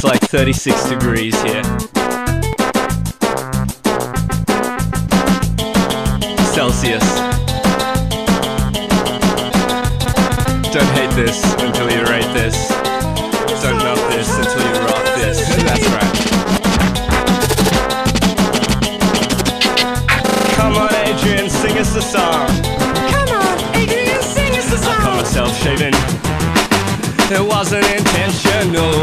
It's like 36 degrees here. Celsius. Don't hate this until you rate this. Don't love this until you rock this. That's right. Come on, Adrian, sing us a song. Come on, Adrian, sing us a I caught song. myself shaving. It wasn't intentional,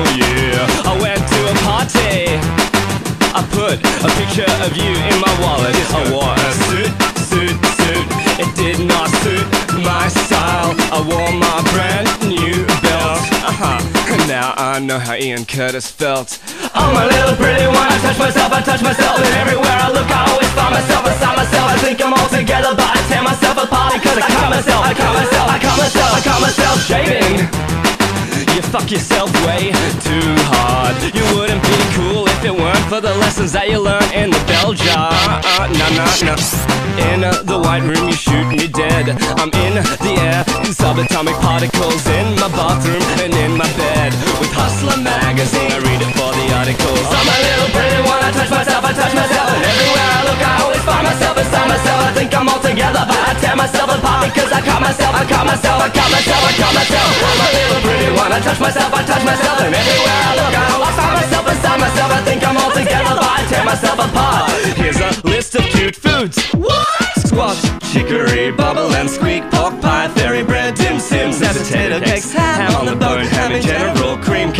of you in my wallet. I wore a suit, suit, suit. It did not suit my style. I wore my brand new belt. Uh-huh. And Now I know how Ian Curtis felt. I'm a little pretty one. I touch myself, I touch myself, and everywhere I look, I always find myself beside myself. I think I'm all together, but I tear myself apart because I cut myself, I cut myself, I cut myself, I cut myself shaving. You fuck yourself way too hard. You wouldn't be cool the lessons that you learn in the bell jar. Uh, no, no, no. In uh, the white room, you shoot me dead. I'm in the air, in subatomic particles, in my bathroom and in my bed. With Hustler magazine, I read it for the articles. I'm a little pretty one. I touch myself, I touch myself, and everywhere I look, I always find myself beside myself. I think I'm all together, but I tear myself apart because I cut myself, I cut myself, I cut myself, I cut myself. I'm a little pretty one. I touch myself, I touch myself, and everywhere squash, chicory, bubble and squeak, pork pie, fairy bread, dim sims, and potato cakes, ham on the bone, ham in general, cream